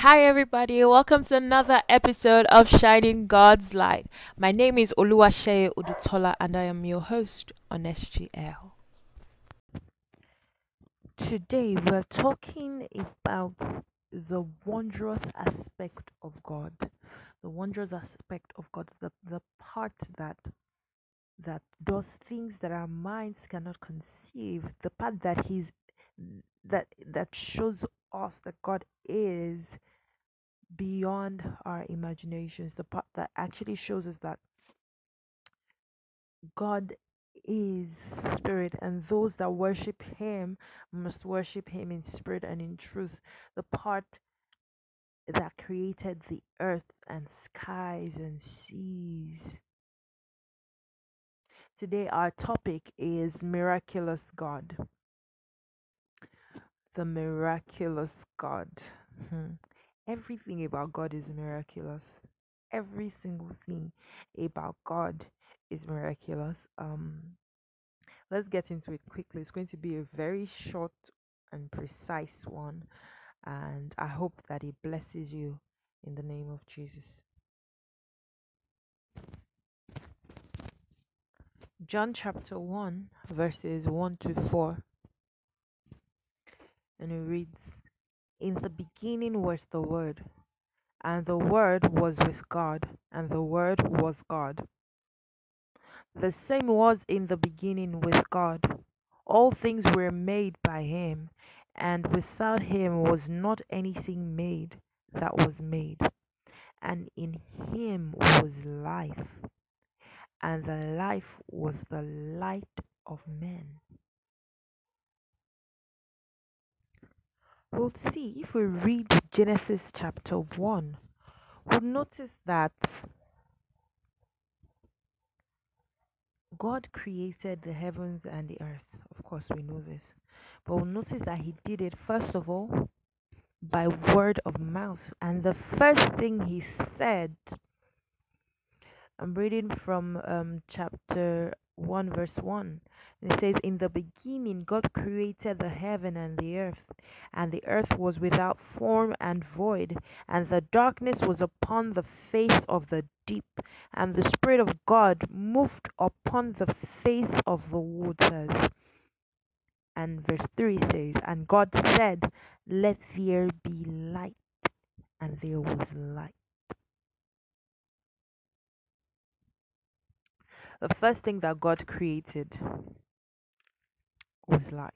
Hi, everybody. Welcome to another episode of Shining God's Light. My name is Oluwaseye Odutola, and I am your host on SGL. Today, we're talking about the wondrous aspect of God. The wondrous aspect of God, the, the part that that does things that our minds cannot conceive, the part that He's that that shows us that God is beyond our imaginations, the part that actually shows us that God is spirit, and those that worship Him must worship Him in spirit and in truth. The part that created the earth and skies and seas. Today, our topic is miraculous God. The miraculous God. Hmm. Everything about God is miraculous. Every single thing about God is miraculous. Um, let's get into it quickly. It's going to be a very short and precise one, and I hope that it blesses you in the name of Jesus. John chapter 1, verses 1 to 4, and it reads In the beginning was the Word, and the Word was with God, and the Word was God. The same was in the beginning with God. All things were made by him, and without him was not anything made that was made. And in him was life, and the life was the light of men. We'll see if we read Genesis chapter 1, we'll notice that God created the heavens and the earth. Of course, we know this. But we'll notice that He did it, first of all, by word of mouth. And the first thing He said, I'm reading from um, chapter 1, verse 1. And it says, In the beginning, God created the heaven and the earth, and the earth was without form and void, and the darkness was upon the face of the deep, and the Spirit of God moved upon the face of the waters. And verse 3 says, And God said, Let there be light, and there was light. The first thing that God created was light.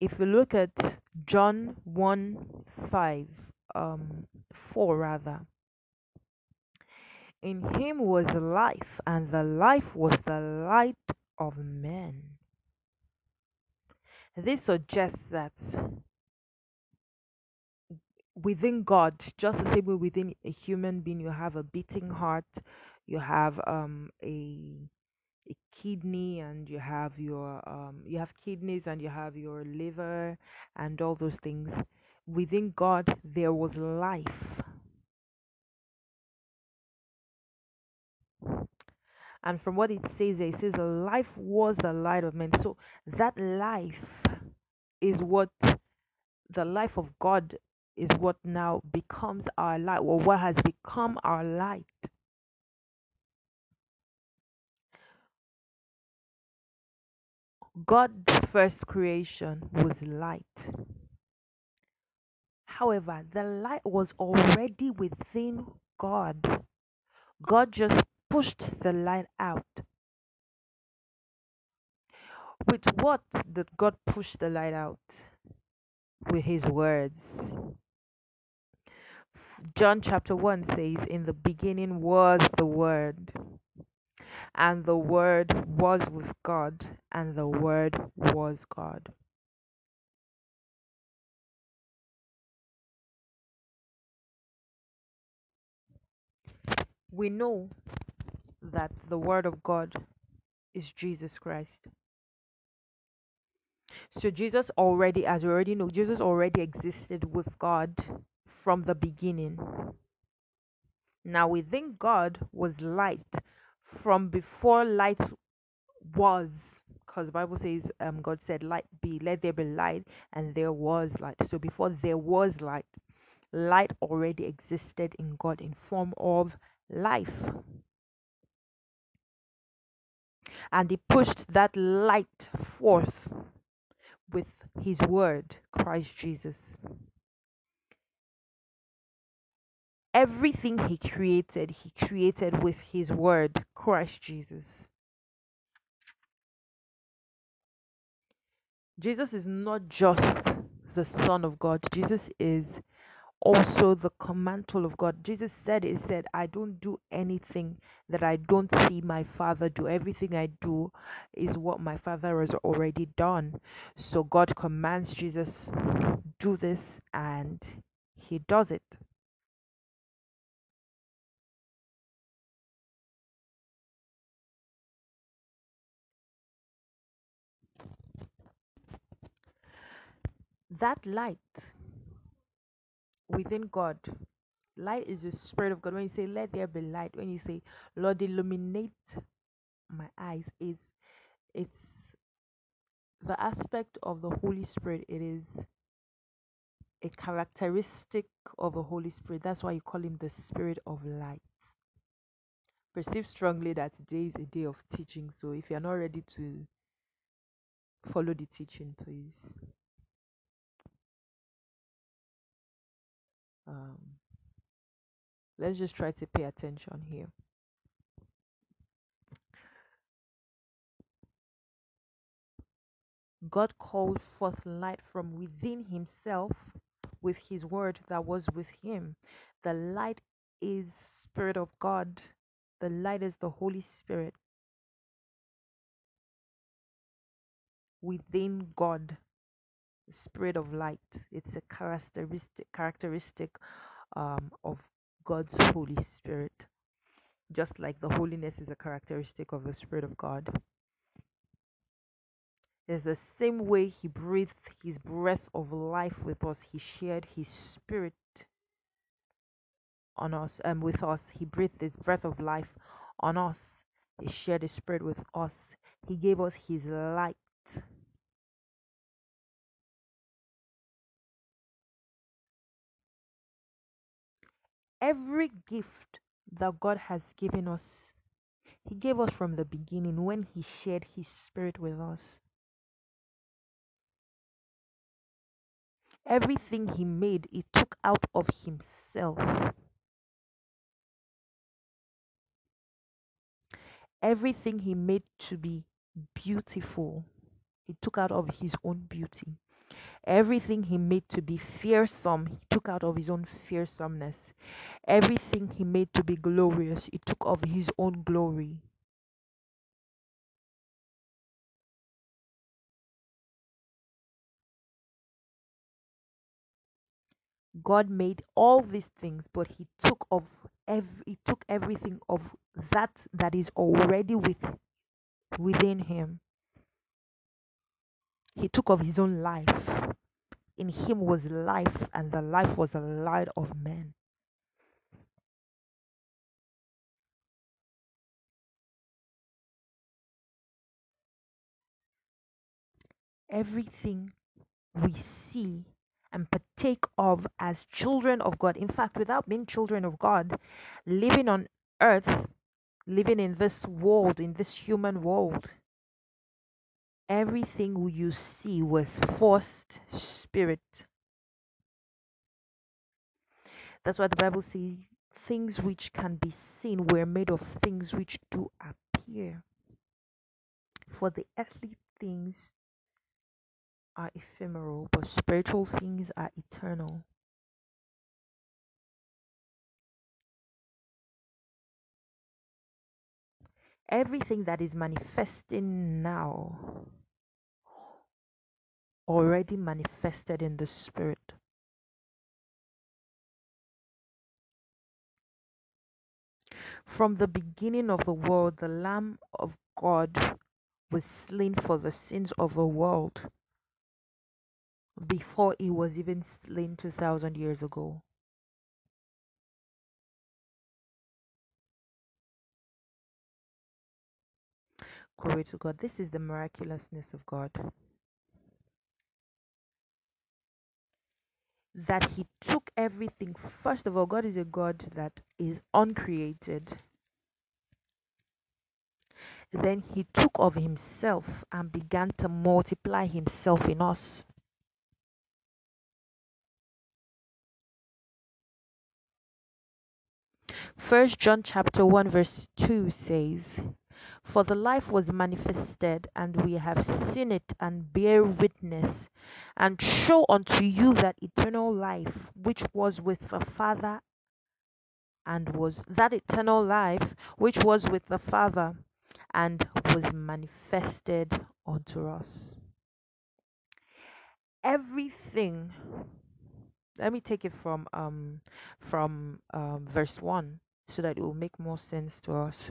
If you look at John 1 5, um, 4 rather, in him was life, and the life was the light of men. This suggests that within God, just the same way within a human being, you have a beating heart, you have um, a a kidney and you have your um you have kidneys and you have your liver and all those things within god there was life. And from what it says it says the life was the light of men. So that life is what the life of god is what now becomes our light or what has become our light god's first creation was light However, the light was already within God. God just pushed the light out. With what did God push the light out? With his words. John chapter 1 says, In the beginning was the Word, and the Word was with God, and the Word was God. We know that the Word of God is Jesus Christ. So Jesus already, as we already know, Jesus already existed with God from the beginning. Now within God was light from before light was. because the Bible says, um, God said, "Light be, let there be light," and there was light. So before there was light, light already existed in God in form of life, and He pushed that light forth with His Word, Christ Jesus. Everything He created, He created with His Word, Christ Jesus. Jesus is not just the Son of God, Jesus is also the commandful of God. Jesus said, He said, I don't do anything that I don't see my Father do. Everything I do is what my Father has already done. So God commands Jesus, do this, and He does it. That light within God light is the spirit of God. When you say, Let there be light, when you say, Lord, illuminate my eyes, is it's the aspect of the Holy Spirit. It is a characteristic of the Holy Spirit. That's why you call him the Spirit of light. Perceive strongly that today is a day of teaching. So if you're not ready to follow the teaching, please. Um, let's just try to pay attention here. God called forth light from within himself with his word that was with him. The light is spirit of God. The light is the Holy Spirit within God. Spirit of light. It's a characteristic characteristic um, of God's Holy Spirit. Just like the holiness is a characteristic of the Spirit of God. It's the same way He breathed His breath of life with us. He shared His Spirit on us and um, with us. He breathed His breath of life on us. He shared His Spirit with us. He gave us His light. Every gift that God has given us, He gave us from the beginning when He shared His Spirit with us. Everything he made, he took out of himself. Everything he made to be beautiful, he took out of his own beauty. Everything he made to be fearsome, he took out of his own fearsomeness. Everything he made to be glorious, he took of his own glory. God made all these things, but He took of every He took everything of that that is already with within Him. He took of His own life. In Him was life, and the life was the light of men. Everything we see and partake of as children of God. In fact, without being children of God, living on earth, living in this world, in this human world, everything you see was forced spirit. That's why the Bible says things which can be seen were made of things which do appear. For the earthly things are ephemeral, but spiritual things are eternal. Everything that is manifesting now already manifested in the spirit. From the beginning of the world, the Lamb of God was slain for the sins of the world before he was even slain 2000 years ago. Glory to God. This is the miraculousness of God. That He took everything. First of all, God is a God that is uncreated. Then He took of Himself and began to multiply Himself in us. First John chapter 1 verse 2 says, For the life was manifested, and we have seen it and bear witness, and show unto you that eternal life which was with the Father and was that eternal life which was with the Father and was manifested unto us. Everything let me take it from um from um verse 1 so that it will make more sense to us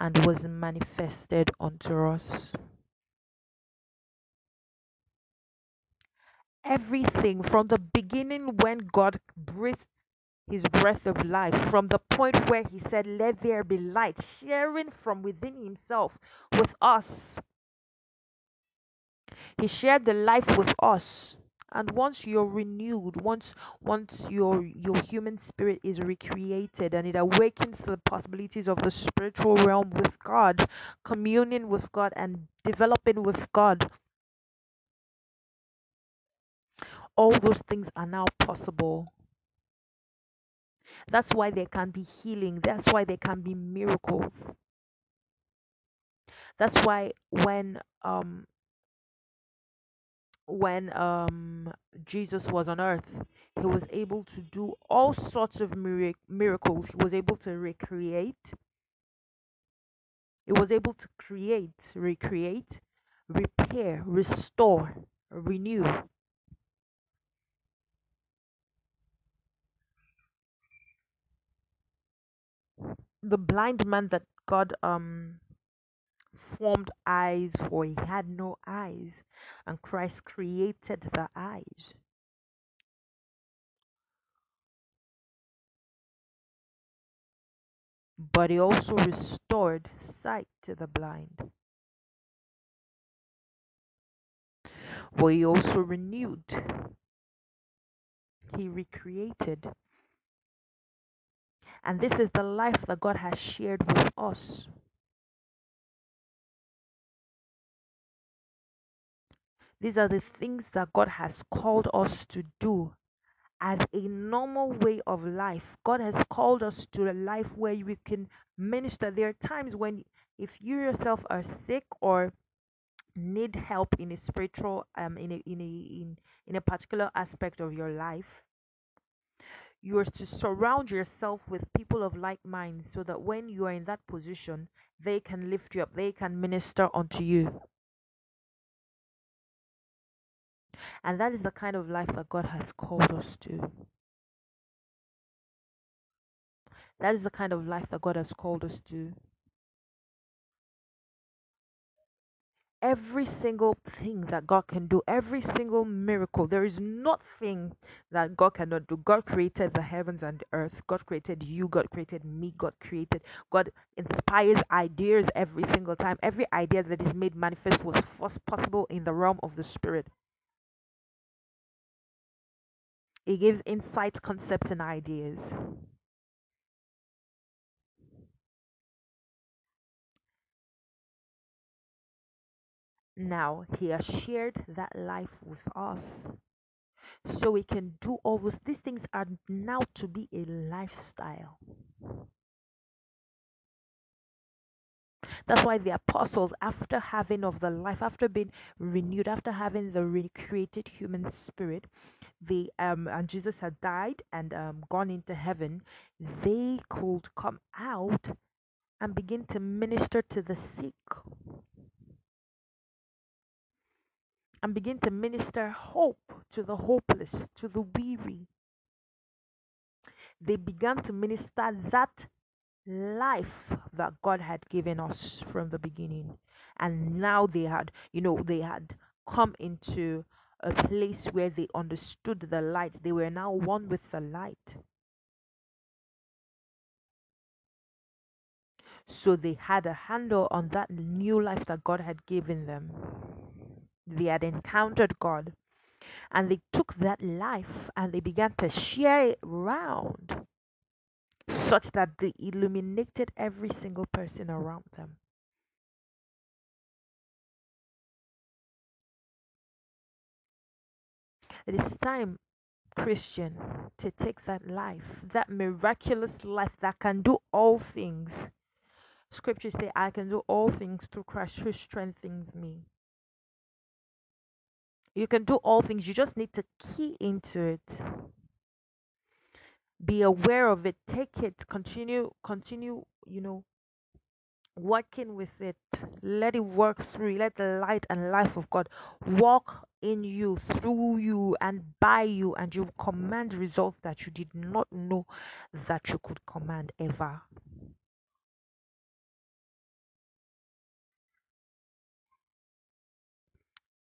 and was manifested unto us. Everything from the beginning when God breathed his breath of life, from the point where he said, Let there be light, sharing from within himself with us. He shared the life with us and once you're renewed once once your your human spirit is recreated and it awakens to the possibilities of the spiritual realm with god communing with god and developing with god all those things are now possible. That's why there can be healing. That's why there can be miracles. That's why when um when um Jesus was on earth, he was able to do all sorts of mirac- miracles. He was able to recreate. He was able to create, recreate, repair, restore, renew. The blind man that God um formed eyes for, he had no eyes, and Christ created the eyes. But he also restored sight to the blind. But he also renewed. He recreated. And this is the life that God has shared with us. These are the things that God has called us to do as a normal way of life. God has called us to a life where we can minister. There are times when, if you yourself are sick or need help in a spiritual, um, in a in a in in a particular aspect of your life, you are to surround yourself with people of like minds so that when you are in that position, they can lift you up, they can minister unto you. And that is the kind of life that God has called us to. That is the kind of life that God has called us to. Every single thing that God can do, every single miracle, there is nothing that God cannot do. God created the heavens and the earth. God created you. God created me. God created. God inspires ideas every single time. Every idea that is made manifest was first possible in the realm of the spirit. It gives insights, concepts, and ideas. Now, He has shared that life with us. So we can do all those. These things are now to be a lifestyle. That's why the apostles, after having of the life, after being renewed, after having the recreated human spirit, they um and Jesus had died and um gone into heaven, they could come out and begin to minister to the sick and begin to minister hope to the hopeless, to the weary. They began to minister that life that God had given us from the beginning. And now they had, you know, they had come into a place where they understood the light. They were now one with the light. So they had a handle on that new life that God had given them. They had encountered God. And they took that life and they began to share it around such that they illuminated every single person around them. It is time, Christian, to take that life, that miraculous life that can do all things. Scriptures say, I can do all things through Christ who strengthens me. You can do all things, you just need to key into it. Be aware of it, take it, continue, continue, you know, working with it. Let it work through. Let the light and life of God walk in you, through you, and by you, and you command results that you did not know that you could command ever.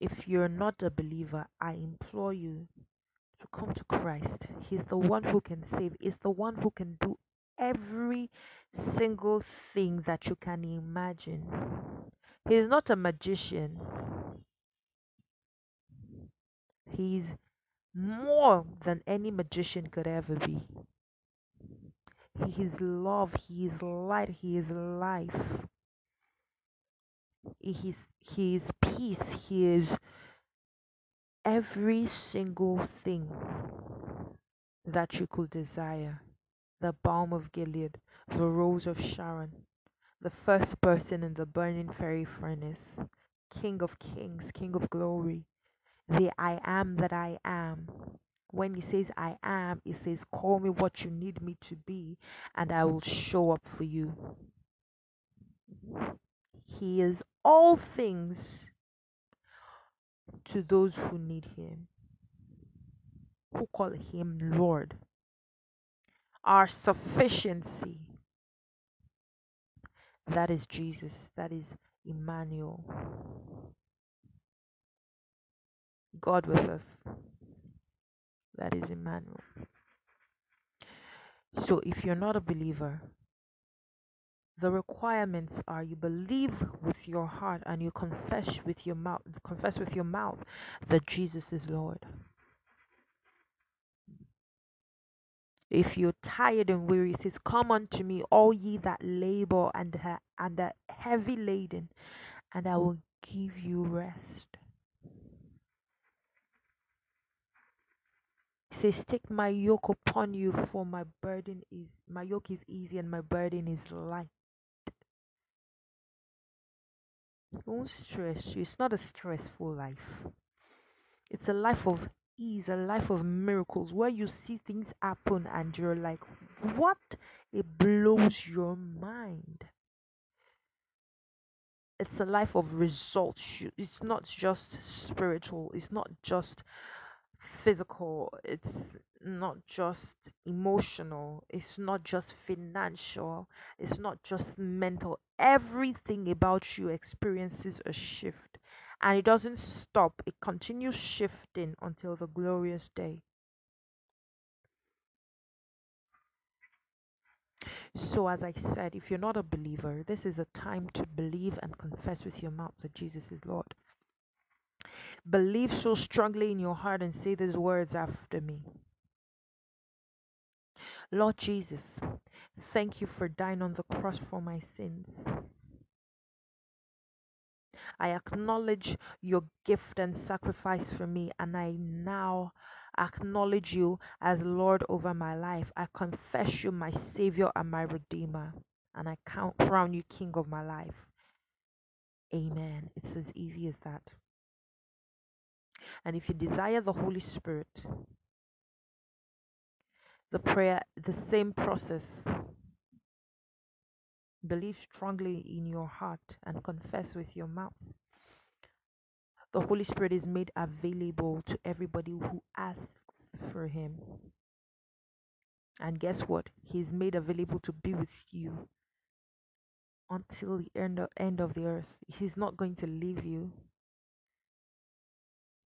If you're not a believer, I implore you to come to Christ. He's the one who can save, He's the one who can do every single thing that you can imagine. He's not a magician, He's more than any magician could ever be. He is love, He is light, He is life. He is, he is peace, He is every single thing that you could desire. The balm of Gilead, the rose of Sharon, the first person in the burning fiery furnace, King of kings, King of glory, the I am that I am. When he says I am, he says, Call me what you need me to be, and I will show up for you. He is all things to those who need him, who call him Lord. Our sufficiency. That is Jesus. That is Emmanuel. God with us. That is Emmanuel. So if you're not a believer, the requirements are you believe with your heart and you confess with your mouth confess with your mouth that Jesus is Lord. If you're tired and weary, it says, Come unto me, all ye that labor and, and are heavy laden, and I will give you rest. Says, Take my yoke upon you, for my burden is my yoke is easy and my burden is light. Don't stress you. It's not a stressful life. It's a life of ease, a life of miracles where you see things happen and you're like, what? It blows your mind. It's a life of results. It's not just spiritual, it's not just physical, it's not just emotional, it's not just financial, it's not just mental. Everything about you experiences a shift and it doesn't stop, it continues shifting until the glorious day. So, as I said, if you're not a believer, this is a time to believe and confess with your mouth that Jesus is Lord. Believe so strongly in your heart and say these words after me Lord Jesus, thank you for dying on the cross for my sins. I acknowledge your gift and sacrifice for me, and I now acknowledge you as Lord over my life. I confess you my Savior and my Redeemer, and I count, crown you King of my life. Amen. It's as easy as that. And if you desire the Holy Spirit, the prayer, the same process. Believe strongly in your heart and confess with your mouth The Holy Spirit is made available to everybody who asks for Him. And guess what? He's made available to be with you until the end of, end of the earth. He's not going to leave you.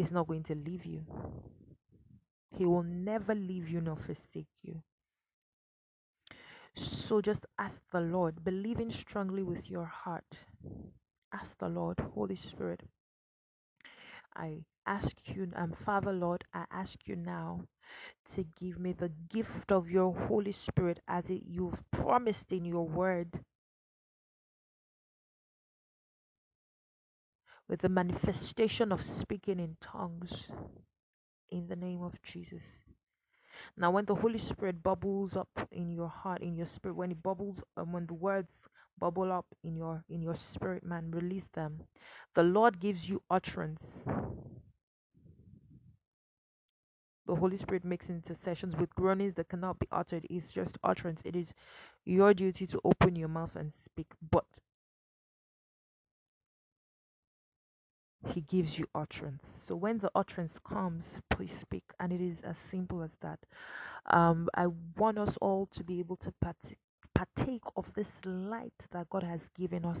He's not going to leave you. He will never leave you nor forsake you. So just ask the Lord, believing strongly with your heart. Ask the Lord, Holy Spirit. I ask you, and Father Lord, I ask you now to give me the gift of your Holy Spirit as it, you've promised in your word. With the manifestation of speaking in tongues in the name of Jesus. Now, when the Holy Spirit bubbles up in your heart, in your spirit, when it bubbles, um, when the words bubble up in your in your spirit, man, release them. The Lord gives you utterance. The Holy Spirit makes intercessions with groanings that cannot be uttered. It's just utterance. It is your duty to open your mouth and speak, but He gives you utterance. So when the utterance comes, please speak, and it is as simple as that. Um, I want us all to be able to partake of this light that God has given us.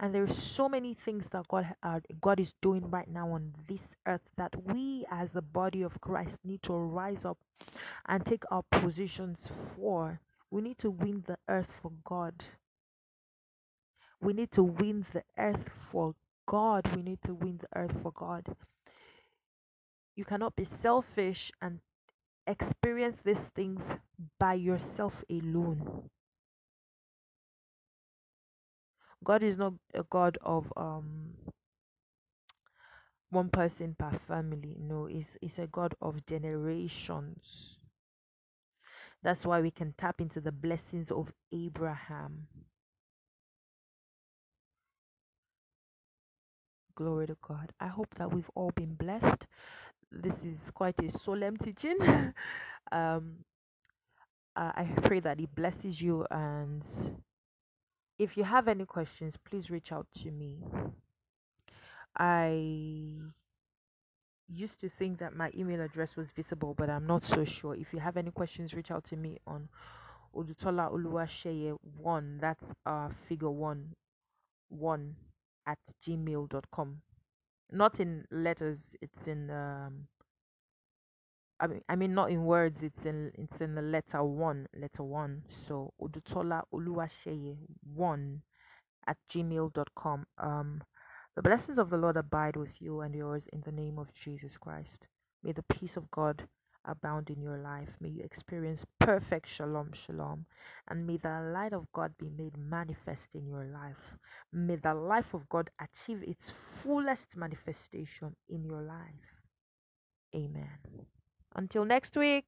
And there are so many things that God uh, God is doing right now on this earth that we as the body of Christ need to rise up and take our positions for. We need to win the earth for God. We need to win the earth for God. We need to win the earth for God. You cannot be selfish and experience these things by yourself alone. God is not a God of um one person per family. No, it's it's a God of generations. That's why we can tap into the blessings of Abraham. Glory to God. I hope that we've all been blessed. This is quite a solemn teaching. um, I pray that it blesses you. And if you have any questions, please reach out to me. I used to think that my email address was visible, but I'm not so sure. If you have any questions, reach out to me on Odutola Oluwaseye one. That's uh figure one one at gmail.com. Not in letters, it's in um I mean I mean not in words, it's in it's in the letter one, letter one. So Odutola Oluwaseye one at gmail.com. Um the blessings of the Lord abide with you and yours in the name of Jesus Christ. May the peace of God abound in your life. May you experience perfect shalom, shalom. And may the light of God be made manifest in your life. May the life of God achieve its fullest manifestation in your life. Amen. Until next week.